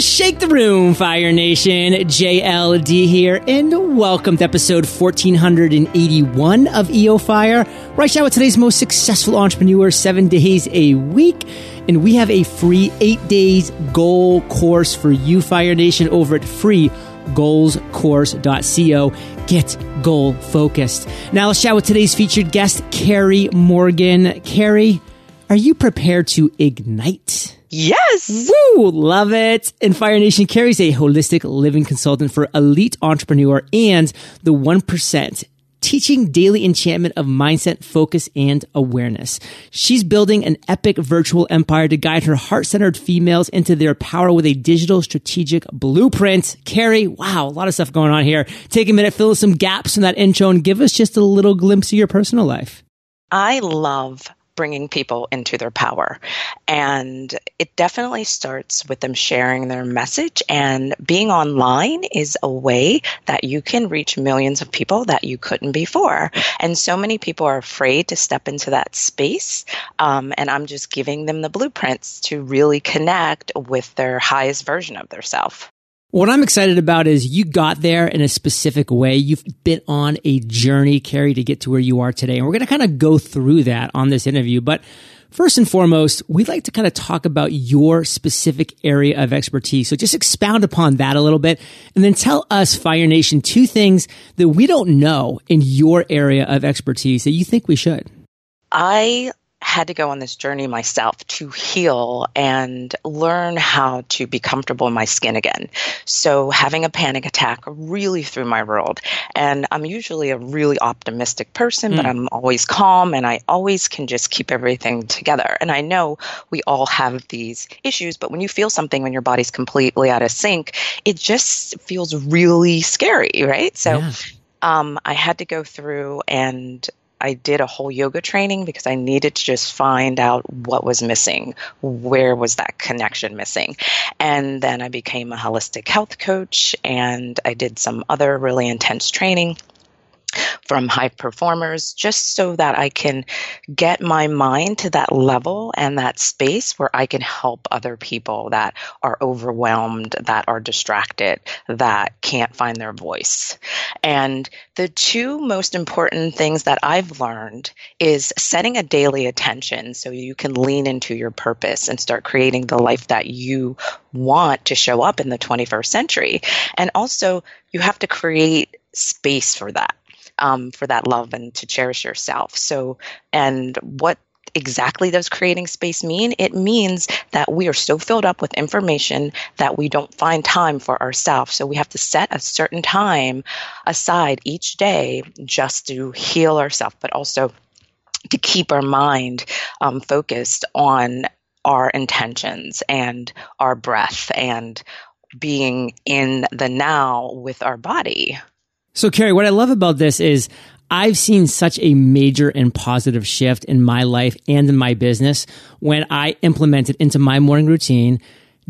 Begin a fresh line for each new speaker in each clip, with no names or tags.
Shake the Room, Fire Nation. JLD here, and welcome to episode 1481 of EO Fire. Right now with today's most successful entrepreneur, seven days a week. And we have a free eight days goal course for you, Fire Nation, over at free freegoalscourse.co. Get goal focused. Now let's chat with today's featured guest, Kerry Morgan. Kerry, are you prepared to ignite?
Yes.
Woo! Love it. And Fire Nation Kerry's a holistic living consultant for elite entrepreneur and the 1%. Teaching daily enchantment of mindset, focus, and awareness. She's building an epic virtual empire to guide her heart centered females into their power with a digital strategic blueprint. Kerry, wow, a lot of stuff going on here. Take a minute, fill in some gaps in that intro, and give us just a little glimpse of your personal life.
I love bringing people into their power. And it definitely starts with them sharing their message. And being online is a way that you can reach millions of people that you couldn't before. And so many people are afraid to step into that space. Um, and I'm just giving them the blueprints to really connect with their highest version of their self.
What I'm excited about is you got there in a specific way. You've been on a journey, Kerry, to get to where you are today. And we're going to kind of go through that on this interview. But first and foremost, we'd like to kind of talk about your specific area of expertise. So just expound upon that a little bit and then tell us, Fire Nation, two things that we don't know in your area of expertise that you think we should.
I had to go on this journey myself to heal and learn how to be comfortable in my skin again. So having a panic attack really threw my world. And I'm usually a really optimistic person, mm. but I'm always calm and I always can just keep everything together. And I know we all have these issues, but when you feel something when your body's completely out of sync, it just feels really scary, right? So yeah. um, I had to go through and I did a whole yoga training because I needed to just find out what was missing. Where was that connection missing? And then I became a holistic health coach and I did some other really intense training from high performers just so that I can get my mind to that level and that space where I can help other people that are overwhelmed, that are distracted, that can't find their voice. And the two most important things that I've learned is setting a daily attention so you can lean into your purpose and start creating the life that you want to show up in the 21st century. And also, you have to create space for that um, for that love and to cherish yourself. So, and what exactly does creating space mean? It means that we are so filled up with information that we don't find time for ourselves. So we have to set a certain time aside each day just to heal ourselves, but also to keep our mind um, focused on our intentions and our breath and being in the now with our body.
So, Kerry, what I love about this is I've seen such a major and positive shift in my life and in my business when I implemented into my morning routine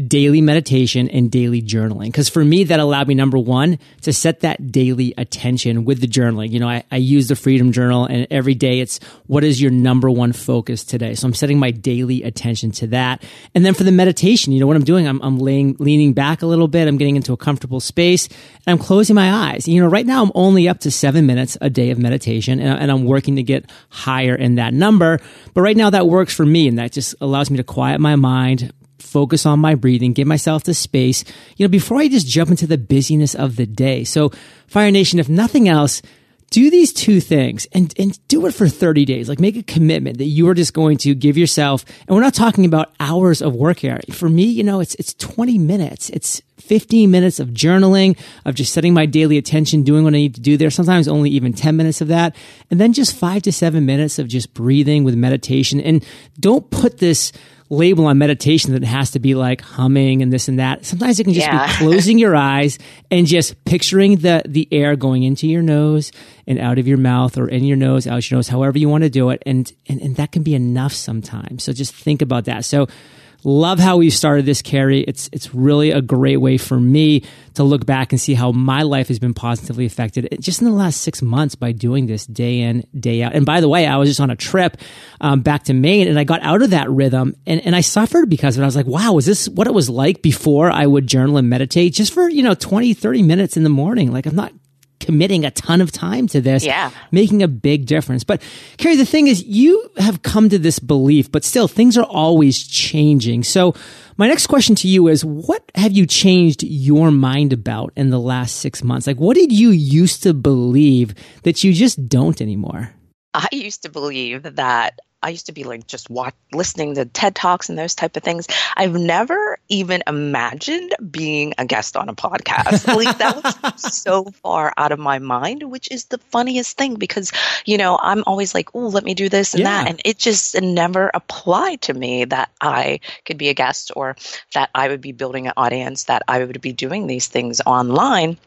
daily meditation and daily journaling. Cause for me, that allowed me, number one, to set that daily attention with the journaling. You know, I, I use the Freedom Journal and every day it's what is your number one focus today? So I'm setting my daily attention to that. And then for the meditation, you know, what I'm doing, I'm, I'm laying, leaning back a little bit. I'm getting into a comfortable space and I'm closing my eyes. You know, right now I'm only up to seven minutes a day of meditation and, and I'm working to get higher in that number. But right now that works for me and that just allows me to quiet my mind, focus on my breathing, give myself the space, you know, before I just jump into the busyness of the day. So Fire Nation, if nothing else, do these two things and, and do it for 30 days. Like make a commitment that you are just going to give yourself. And we're not talking about hours of work here. For me, you know, it's, it's 20 minutes. It's 15 minutes of journaling, of just setting my daily attention, doing what I need to do there. Sometimes only even 10 minutes of that. And then just five to seven minutes of just breathing with meditation. And don't put this, label on meditation that it has to be like humming and this and that. Sometimes it can just yeah. be closing your eyes and just picturing the, the air going into your nose and out of your mouth or in your nose, out your nose, however you want to do it. And, and, and that can be enough sometimes. So just think about that. So Love how we started this, Kerry. It's it's really a great way for me to look back and see how my life has been positively affected just in the last six months by doing this day in, day out. And by the way, I was just on a trip um, back to Maine and I got out of that rhythm and, and I suffered because of it. I was like, wow, is this what it was like before I would journal and meditate just for, you know, 20, 30 minutes in the morning? Like I'm not committing a ton of time to this,
yeah.
making a big difference. But Kerry, the thing is, you have come to this belief, but still things are always changing. So my next question to you is, what have you changed your mind about in the last six months? Like, what did you used to believe that you just don't anymore?
I used to believe that I used to be like just watch, listening to TED Talks and those type of things. I've never even imagined being a guest on a podcast. like that was so far out of my mind, which is the funniest thing because, you know, I'm always like, oh, let me do this and yeah. that. And it just never applied to me that I could be a guest or that I would be building an audience, that I would be doing these things online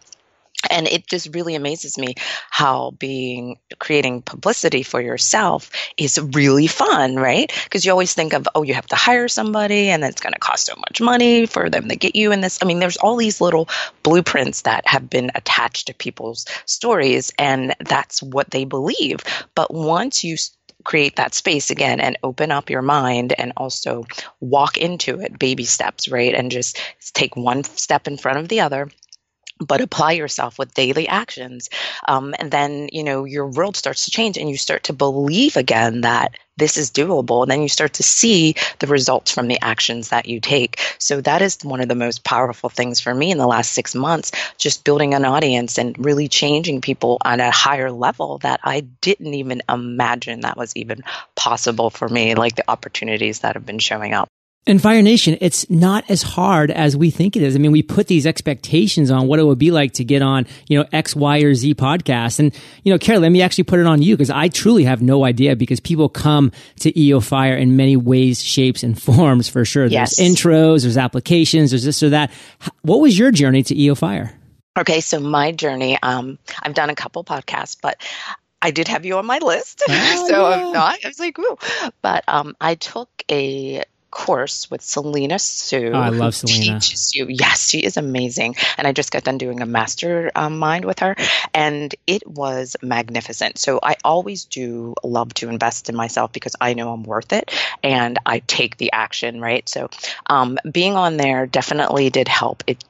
and it just really amazes me how being creating publicity for yourself is really fun right? Because you always think of oh you have to hire somebody and it's going to cost so much money for them to get you in this. I mean there's all these little blueprints that have been attached to people's stories and that's what they believe. But once you create that space again and open up your mind and also walk into it baby steps right? And just take one step in front of the other but apply yourself with daily actions um, and then you know your world starts to change and you start to believe again that this is doable and then you start to see the results from the actions that you take. So that is one of the most powerful things for me in the last six months just building an audience and really changing people on a higher level that i didn't even imagine that was even possible for me like the opportunities that have been showing up
in Fire Nation, it's not as hard as we think it is. I mean, we put these expectations on what it would be like to get on, you know, X, Y, or Z podcast. And, you know, Kerry, let me actually put it on you because I truly have no idea because people come to EO Fire in many ways, shapes, and forms for sure.
Yes.
There's intros, there's applications, there's this or that. What was your journey to EO Fire?
Okay, so my journey, um, I've done a couple podcasts, but I did have you on my list. Oh, so yeah. I'm not, I was like, woo. But um, I took a course with Selena Soo.
Oh, I love Selena.
Teaches you. Yes, she is amazing. And I just got done doing a mastermind um, with her, and it was magnificent. So I always do love to invest in myself because I know I'm worth it, and I take the action. Right. So um, being on there definitely did help. It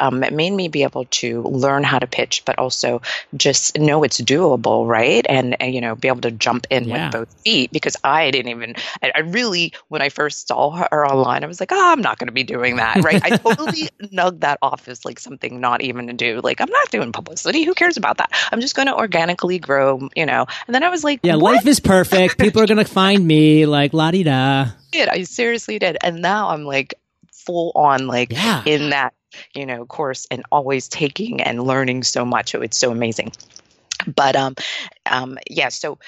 um, it made me be able to learn how to pitch, but also just know it's doable, right? And, and you know, be able to jump in yeah. with both feet because I didn't even, I, I, really, when I first saw her online, I was like, oh, I'm not going to be doing that, right? I totally nugged that off as like something not even to do. Like, I'm not doing publicity. Who cares about that? I'm just going to organically grow, you know? And then I was like,
yeah,
what?
life is perfect. People are going to find me like la di da.
I seriously did, and now I'm like full on like yeah. in that you know, course and always taking and learning so much. It's so amazing but um, um, yeah so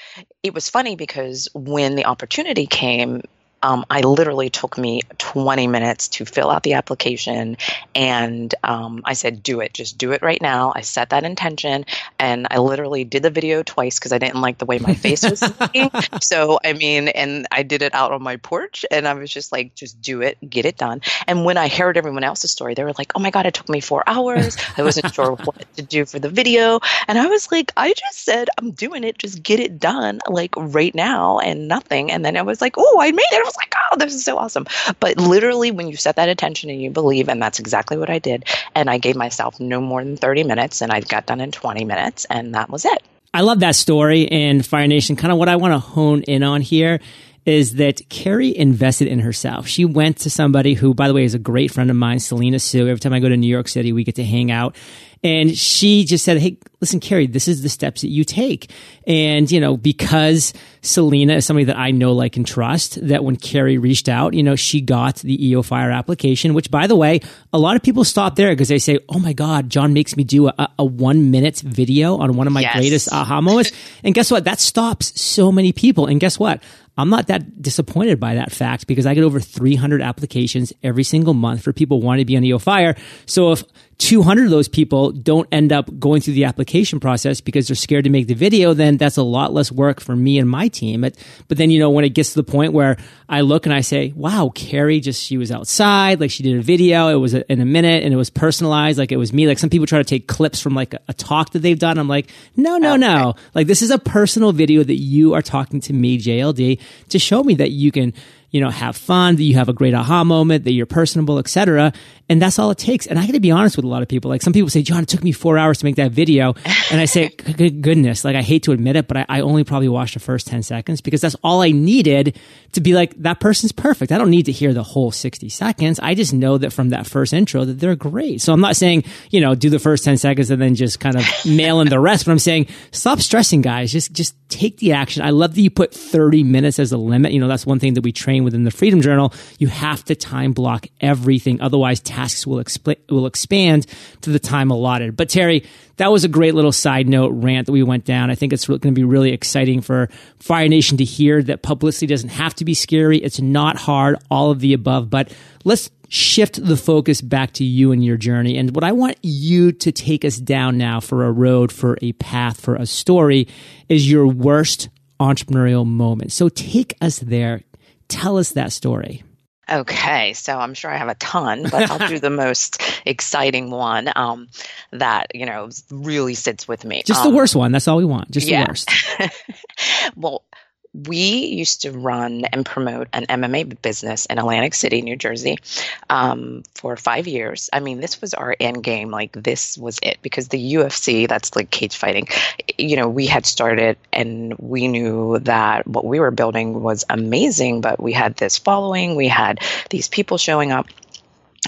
it was funny because when the opportunity came um, I literally took me 20 minutes to fill out the application. And um, I said, do it, just do it right now. I set that intention and I literally did the video twice because I didn't like the way my face was looking. So, I mean, and I did it out on my porch and I was just like, just do it, get it done. And when I heard everyone else's story, they were like, oh my God, it took me four hours. I wasn't sure what to do for the video. And I was like, I just said, I'm doing it, just get it done like right now and nothing. And then I was like, oh, I made it was like, oh, this is so awesome. But literally, when you set that attention and you believe, and that's exactly what I did, and I gave myself no more than 30 minutes, and I got done in 20 minutes, and that was it.
I love that story and Fire Nation. Kind of what I want to hone in on here is that Kerry invested in herself. She went to somebody who, by the way, is a great friend of mine, Selena Soo. Every time I go to New York City, we get to hang out. And she just said, Hey, listen, Kerry, this is the steps that you take. And, you know, because Selena is somebody that I know, like, and trust, that when Kerry reached out, you know, she got the EO Fire application, which, by the way, a lot of people stop there because they say, Oh my God, John makes me do a, a one minute video on one of my yes. greatest aha moments. and guess what? That stops so many people. And guess what? I'm not that disappointed by that fact because I get over 300 applications every single month for people wanting to be on EO Fire. So if 200 of those people don't end up going through the application process because they're scared to make the video, then that's a lot less work for me and my team. But, but then, you know, when it gets to the point where I look and I say, wow, Kerry just, she was outside, like she did a video. It was in a minute and it was personalized. Like it was me. Like some people try to take clips from like a, a talk that they've done. I'm like, no, no, okay. no. Like this is a personal video that you are talking to me, JLD, to show me that you can you know, have fun, that you have a great aha moment, that you're personable, etc. And that's all it takes. And I got to be honest with a lot of people. Like some people say, John, it took me four hours to make that video. And I say, goodness, like I hate to admit it, but I, I, only probably watched the first 10 seconds because that's all I needed to be like, that person's perfect. I don't need to hear the whole 60 seconds. I just know that from that first intro that they're great. So I'm not saying, you know, do the first 10 seconds and then just kind of mail in the rest, but I'm saying stop stressing guys. Just, just take the action. I love that you put 30 minutes as a limit. You know, that's one thing that we train within the Freedom Journal. You have to time block everything. Otherwise tasks will, will expand to the time allotted. But Terry, that was a great little side note rant that we went down. I think it's going to be really exciting for Fire Nation to hear that publicity doesn't have to be scary. It's not hard, all of the above. But let's shift the focus back to you and your journey. And what I want you to take us down now for a road, for a path, for a story is your worst entrepreneurial moment. So take us there. Tell us that story.
Okay, so I'm sure I have a ton, but I'll do the most exciting one um, that you know really sits with me.
Just
um,
the worst one. That's all we want. Just yeah. the worst.
well, we used to run and promote an MMA business in Atlantic City, New Jersey, um, for five years. I mean, this was our end game. Like, this was it because the UFC, that's like cage fighting, you know, we had started and we knew that what we were building was amazing, but we had this following, we had these people showing up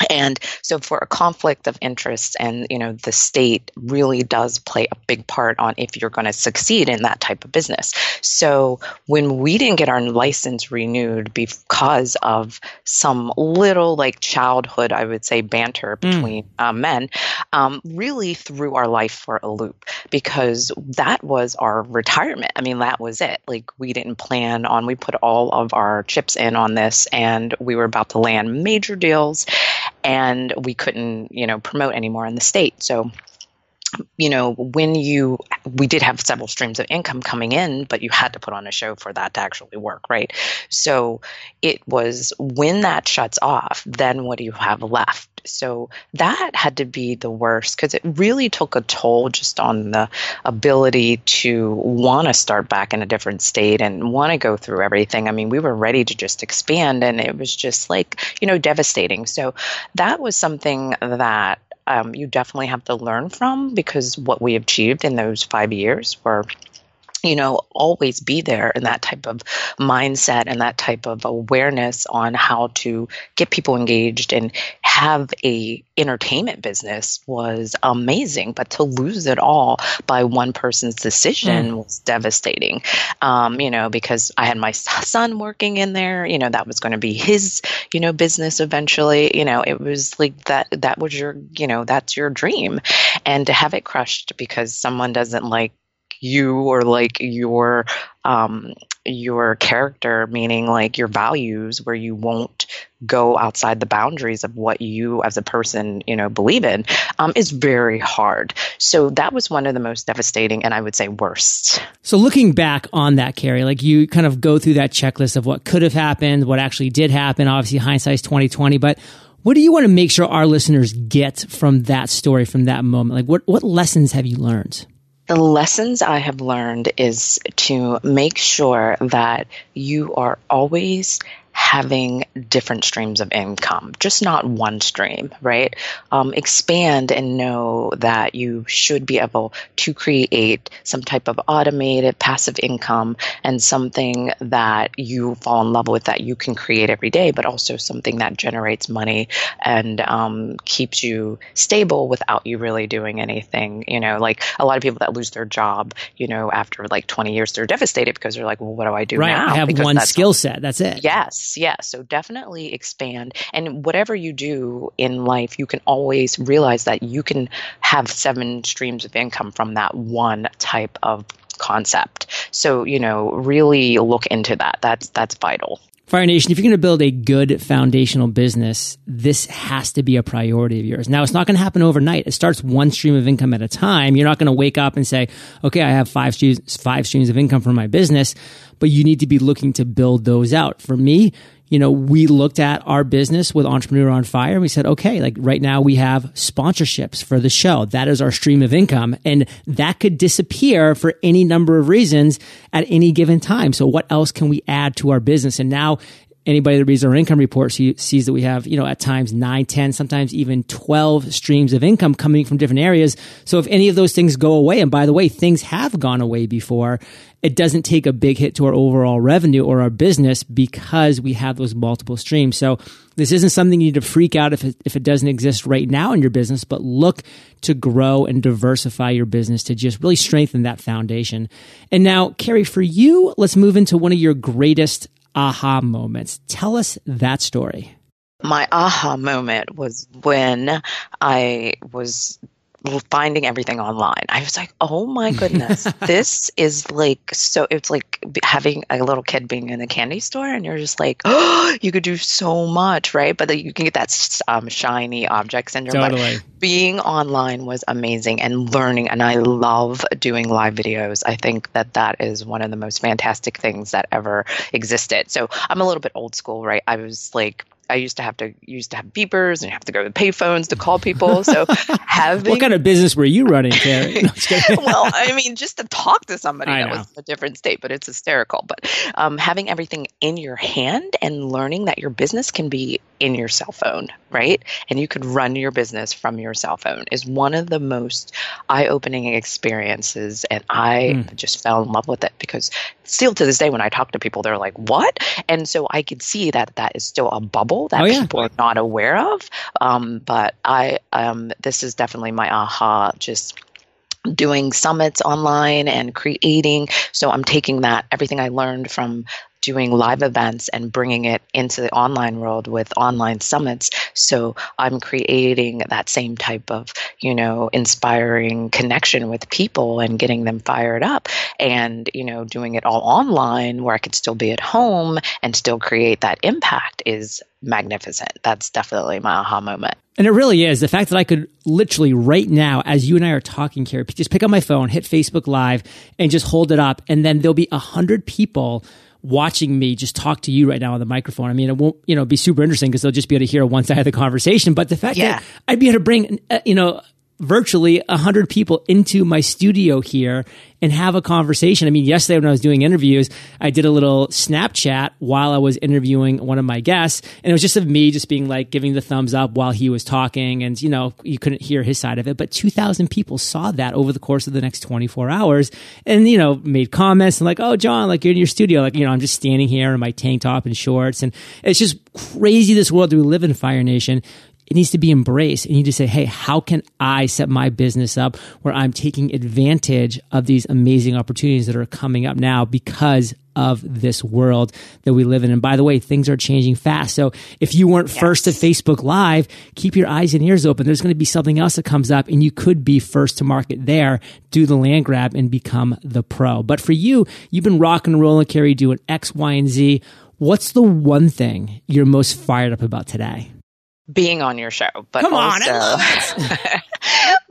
and so for a conflict of interest and you know the state really does play a big part on if you're going to succeed in that type of business so when we didn't get our license renewed because of some little like childhood i would say banter hmm. between mm. uh, men um, really threw our life for a loop because that was our retirement i mean that was it like we didn't plan on we put all of our chips in on this and we were about to land major deals and we couldn't, you know, promote anymore in the state. So you know, when you, we did have several streams of income coming in, but you had to put on a show for that to actually work, right? So it was when that shuts off, then what do you have left? So that had to be the worst because it really took a toll just on the ability to want to start back in a different state and want to go through everything. I mean, we were ready to just expand and it was just like, you know, devastating. So that was something that um, you definitely have to learn from because what we achieved in those five years were you know always be there in that type of mindset and that type of awareness on how to get people engaged and have a entertainment business was amazing but to lose it all by one person's decision mm. was devastating. Um, you know because i had my son working in there you know that was going to be his you know business eventually. You know it was like that that was your you know that's your dream. And to have it crushed because someone doesn't like you or like your um, your character, meaning like your values, where you won't go outside the boundaries of what you as a person, you know, believe in, um, is very hard. So that was one of the most devastating and I would say worst.
So looking back on that, Kerry, like you kind of go through that checklist of what could have happened, what actually did happen. Obviously, hindsight's twenty twenty, but what do you want to make sure our listeners get from that story, from that moment? Like, what what lessons have you learned?
The lessons I have learned is to make sure that you are always having different streams of income, just not one stream, right? Um, expand and know that you should be able to create some type of automated passive income and something that you fall in love with that you can create every day, but also something that generates money and um, keeps you stable without you really doing anything. You know, like a lot of people that lose their job, you know, after like 20 years, they're devastated because they're like, well, what do I do
right.
now?
I have because one skill set. That's it.
Yes yes. So definitely expand. And whatever you do in life, you can always realize that you can have seven streams of income from that one type of concept. So, you know, really look into that. That's that's vital.
Fire Nation, if you're going to build a good foundational business, this has to be a priority of yours. Now, it's not going to happen overnight. It starts one stream of income at a time. You're not going to wake up and say, okay, I have five streams, five streams of income from my business, but you need to be looking to build those out. For me, you know, we looked at our business with Entrepreneur on Fire and we said, okay, like right now we have sponsorships for the show. That is our stream of income and that could disappear for any number of reasons at any given time. So what else can we add to our business? And now anybody that reads our income report sees that we have, you know, at times nine, 10, sometimes even 12 streams of income coming from different areas. So if any of those things go away, and by the way, things have gone away before, it doesn't take a big hit to our overall revenue or our business because we have those multiple streams. So this isn't something you need to freak out if it, if it doesn't exist right now in your business, but look to grow and diversify your business to just really strengthen that foundation. And now, Kerry, for you, let's move into one of your greatest aha moments. Tell us that story.
My aha moment was when I was finding everything online. I was like, oh my goodness, this is like so. It's like having a little kid being in a candy store, and you're just like, oh, you could do so much, right? But you can get that um, shiny object syndrome.
Totally.
But being online was amazing and learning, and I love doing live videos. I think that that is one of the most fantastic things that ever existed. So I'm a little bit old school, right? I was like I used to have to used to have beepers and you have to go to payphones to call people. So having
what kind of business were you running, Kerry? No,
well, I mean, just to talk to somebody I that know. was a different state, but it's hysterical. But um, having everything in your hand and learning that your business can be in your cell phone, right? And you could run your business from your cell phone is one of the most eye-opening experiences, and I mm. just fell in love with it because still to this day, when I talk to people, they're like, "What?" And so I could see that that is still a bubble that oh, yeah. people are not aware of. Um, but I, um, this is definitely my aha. Just doing summits online and creating. So I'm taking that everything I learned from doing live events and bringing it into the online world with online summits. So I'm creating that same type of, you know, inspiring connection with people and getting them fired up and, you know, doing it all online where I could still be at home and still create that impact is magnificent. That's definitely my aha moment.
And it really is the fact that I could literally right now, as you and I are talking, here, just pick up my phone, hit Facebook Live, and just hold it up, and then there'll be a hundred people watching me just talk to you right now on the microphone. I mean, it won't, you know, be super interesting because they'll just be able to hear one side of the conversation. But the fact yeah. that I'd be able to bring, uh, you know, virtually a hundred people into my studio here and have a conversation. I mean, yesterday when I was doing interviews, I did a little Snapchat while I was interviewing one of my guests. And it was just of me just being like giving the thumbs up while he was talking. And, you know, you couldn't hear his side of it. But 2,000 people saw that over the course of the next 24 hours and, you know, made comments and like, oh, John, like you're in your studio. Like, you know, I'm just standing here in my tank top and shorts. And it's just crazy this world that we live in, Fire Nation it needs to be embraced. You need to say, hey, how can I set my business up where I'm taking advantage of these amazing opportunities that are coming up now because of this world that we live in. And by the way, things are changing fast. So if you weren't yes. first to Facebook Live, keep your eyes and ears open. There's going to be something else that comes up and you could be first to market there, do the land grab and become the pro. But for you, you've been rocking and rolling, Kerry, doing X, Y, and Z. What's the one thing you're most fired up about today?
Being on your show, but
Come
also,
on,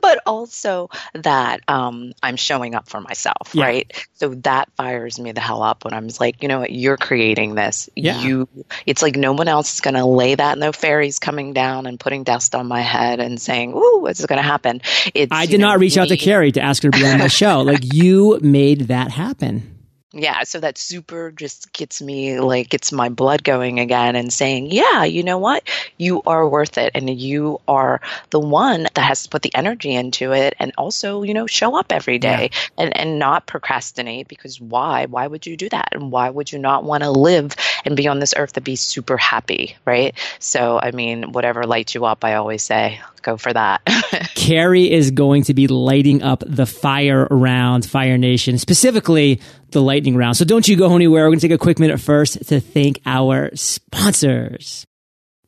but also that um, I'm showing up for myself, yeah. right? So that fires me the hell up when I'm like, you know what, you're creating this.
Yeah.
You, it's like no one else is going to lay that. No fairies coming down and putting dust on my head and saying, "Ooh, what's going to happen?"
It's, I did know, not reach me. out to Kerry to ask her to be on my show. Like you made that happen
yeah so that super just gets me like gets my blood going again and saying yeah you know what? You are worth it and you are the one that has to put the energy into it and also you know show up every day yeah. and and not procrastinate because why? Why would you do that? And why would you not want to live and be on this earth to be super happy right? So i mean whatever lights you up i always say go for that.
Kerry is going to be lighting up the fire around fire nation specifically the lightning round. So don't you go anywhere. We're going to take a quick minute first to thank our sponsors.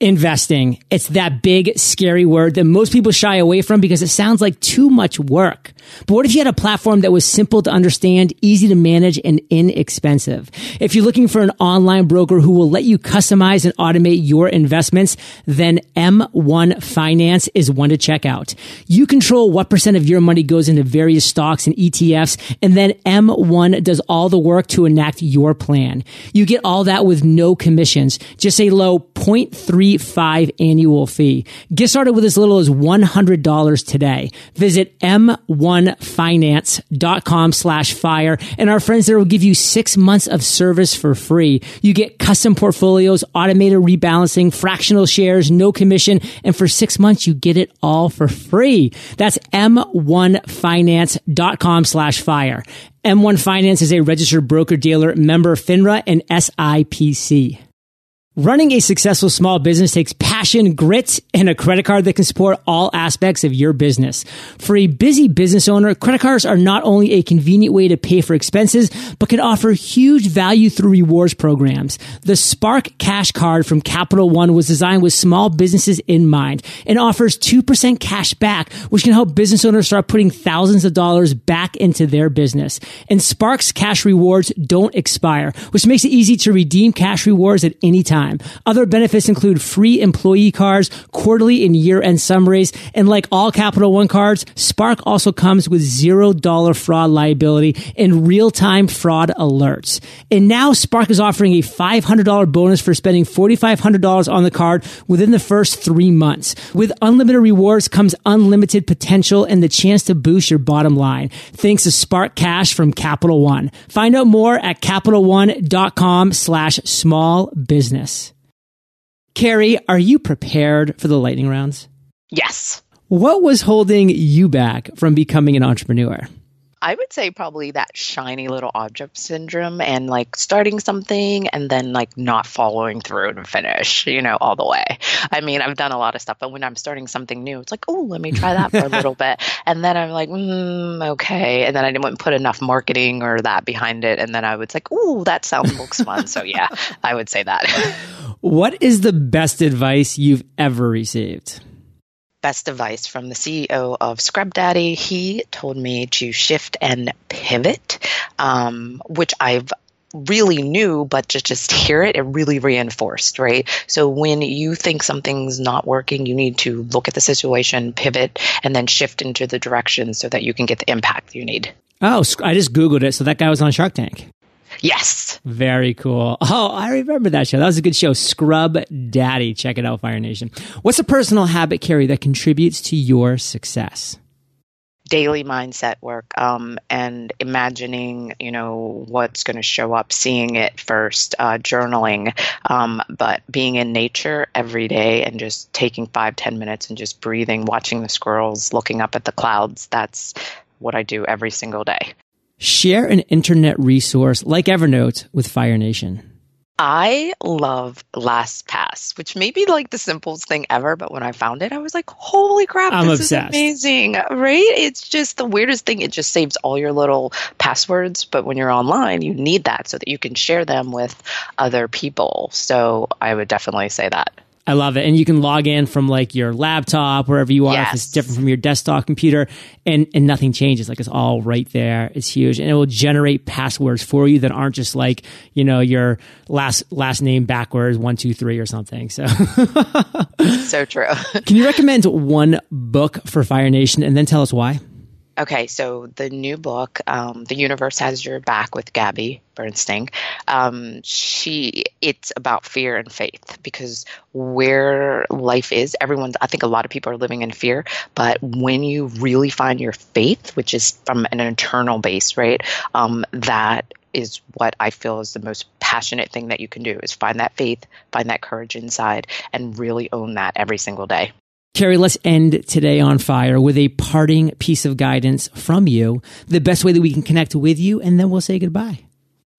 Investing. It's that big, scary word that most people shy away from because it sounds like too much work. But what if you had a platform that was simple to understand, easy to manage, and inexpensive? If you're looking for an online broker who will let you customize and automate your investments, then M1 Finance is one to check out. You control what percent of your money goes into various stocks and ETFs, and then M1 does all the work to enact your plan. You get all that with no commissions, just a low 0.3 five annual fee. Get started with as little as $100 today. Visit m1finance.com slash fire and our friends there will give you six months of service for free. You get custom portfolios, automated rebalancing, fractional shares, no commission, and for six months you get it all for free. That's m1finance.com slash fire. M1 Finance is a registered broker dealer member FINRA and SIPC. Running a successful small business takes passion, grit, and a credit card that can support all aspects of your business. For a busy business owner, credit cards are not only a convenient way to pay for expenses, but can offer huge value through rewards programs. The Spark Cash Card from Capital One was designed with small businesses in mind and offers 2% cash back, which can help business owners start putting thousands of dollars back into their business. And Spark's cash rewards don't expire, which makes it easy to redeem cash rewards at any time time. Other benefits include free employee cards, quarterly and year end summaries, and like all Capital One cards, Spark also comes with zero dollar fraud liability and real time fraud alerts. And now Spark is offering a $500 bonus for spending $4,500 on the card within the first three months. With unlimited rewards comes unlimited potential and the chance to boost your bottom line. Thanks to Spark Cash from Capital One. Find out more at CapitalOne.com slash small business. Kerry, are you prepared for the lightning rounds?
Yes.
What was holding you back from becoming an entrepreneur?
I would say probably that shiny little object syndrome and like starting something and then like not following through to finish, you know, all the way. I mean, I've done a lot of stuff, but when I'm starting something new, it's like, oh, let me try that for a little bit. And then I'm like, mm, okay. And then I didn't put enough marketing or that behind it. And then I was like, oh, that sounds looks fun. so yeah, I would say that.
what is the best advice you've ever received?
Best advice from the CEO of Scrub Daddy. He told me to shift and pivot, um, which I've really knew, but to just hear it, it really reinforced, right? So when you think something's not working, you need to look at the situation, pivot, and then shift into the direction so that you can get the impact you need.
Oh, I just Googled it. So that guy was on Shark Tank.
Yes.
Very cool. Oh, I remember that show. That was a good show. Scrub Daddy. Check it out, Fire Nation. What's a personal habit, Kerry, that contributes to your success?
daily mindset work um, and imagining you know what's going to show up seeing it first uh, journaling um, but being in nature every day and just taking five ten minutes and just breathing watching the squirrels looking up at the clouds that's what i do every single day
Share an internet resource like Evernote with Fire Nation.
I love LastPass, which may be like the simplest thing ever, but when I found it, I was like, holy crap,
I'm
this
obsessed.
is amazing, right? It's just the weirdest thing. It just saves all your little passwords, but when you're online, you need that so that you can share them with other people. So I would definitely say that.
I love it. And you can log in from like your laptop, wherever you are, yes. if it's different from your desktop computer, and, and nothing changes. Like it's all right there. It's huge. And it will generate passwords for you that aren't just like, you know, your last last name backwards, one, two, three or something. So
So true.
can you recommend one book for Fire Nation and then tell us why?
Okay, so the new book, um, "The Universe Has Your Back" with Gabby Bernstein, um, she it's about fear and faith because where life is, everyone's. I think a lot of people are living in fear, but when you really find your faith, which is from an internal base, right, um, that is what I feel is the most passionate thing that you can do is find that faith, find that courage inside, and really own that every single day.
Kerry, let's end today on fire with a parting piece of guidance from you, the best way that we can connect with you, and then we'll say goodbye.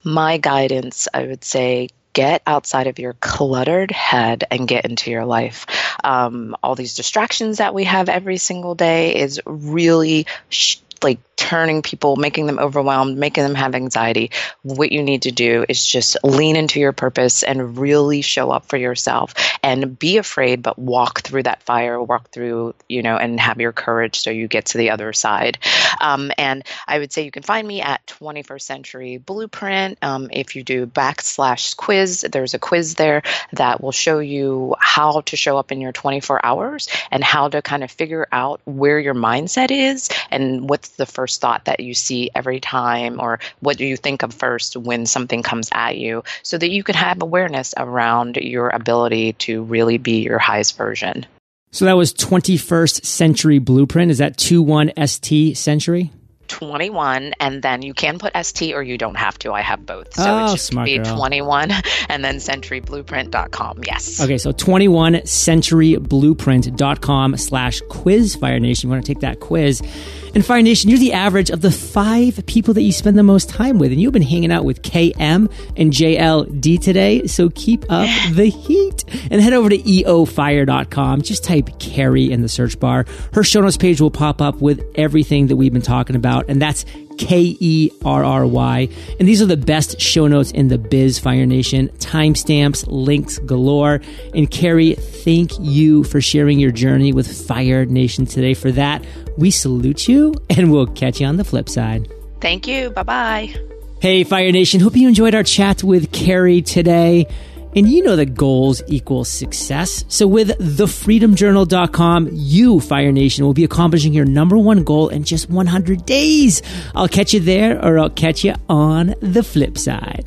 My guidance, I would say, get outside of your cluttered head and get into your life. Um, all these distractions that we have every single day is really sh- like turning people, making them overwhelmed, making them have anxiety, what you need to do is just lean into your purpose and really show up for yourself and be afraid, but walk through that fire, walk through, you know, and have your courage so you get to the other side. Um, and I would say you can find me at 21st Century Blueprint. Um, if you do backslash quiz, there's a quiz there that will show you how to show up in your 24 hours and how to kind of figure out where your mindset is and what's the first thought that you see every time or what do you think of first when something comes at you so that you can have awareness around your ability to really be your highest version.
So that was 21st Century Blueprint. Is that 21ST Century?
21 and then you can put st or you don't have to i have both
so oh, it should
be
girl.
21 and then centuryblueprint.com yes
okay so 21 centuryblueprint.com slash quiz fire nation you want to take that quiz and Fire Nation, you're the average of the five people that you spend the most time with. And you've been hanging out with KM and JLD today. So keep up the heat and head over to eofire.com. Just type Kerry in the search bar. Her show notes page will pop up with everything that we've been talking about. And that's K E R R Y. And these are the best show notes in the biz, Fire Nation. Timestamps, links galore. And Kerry, thank you for sharing your journey with Fire Nation today. For that, we salute you and we'll catch you on the flip side.
Thank you. Bye bye.
Hey, Fire Nation. Hope you enjoyed our chat with Kerry today. And you know that goals equal success. So with thefreedomjournal.com, you, Fire Nation, will be accomplishing your number one goal in just 100 days. I'll catch you there or I'll catch you on the flip side.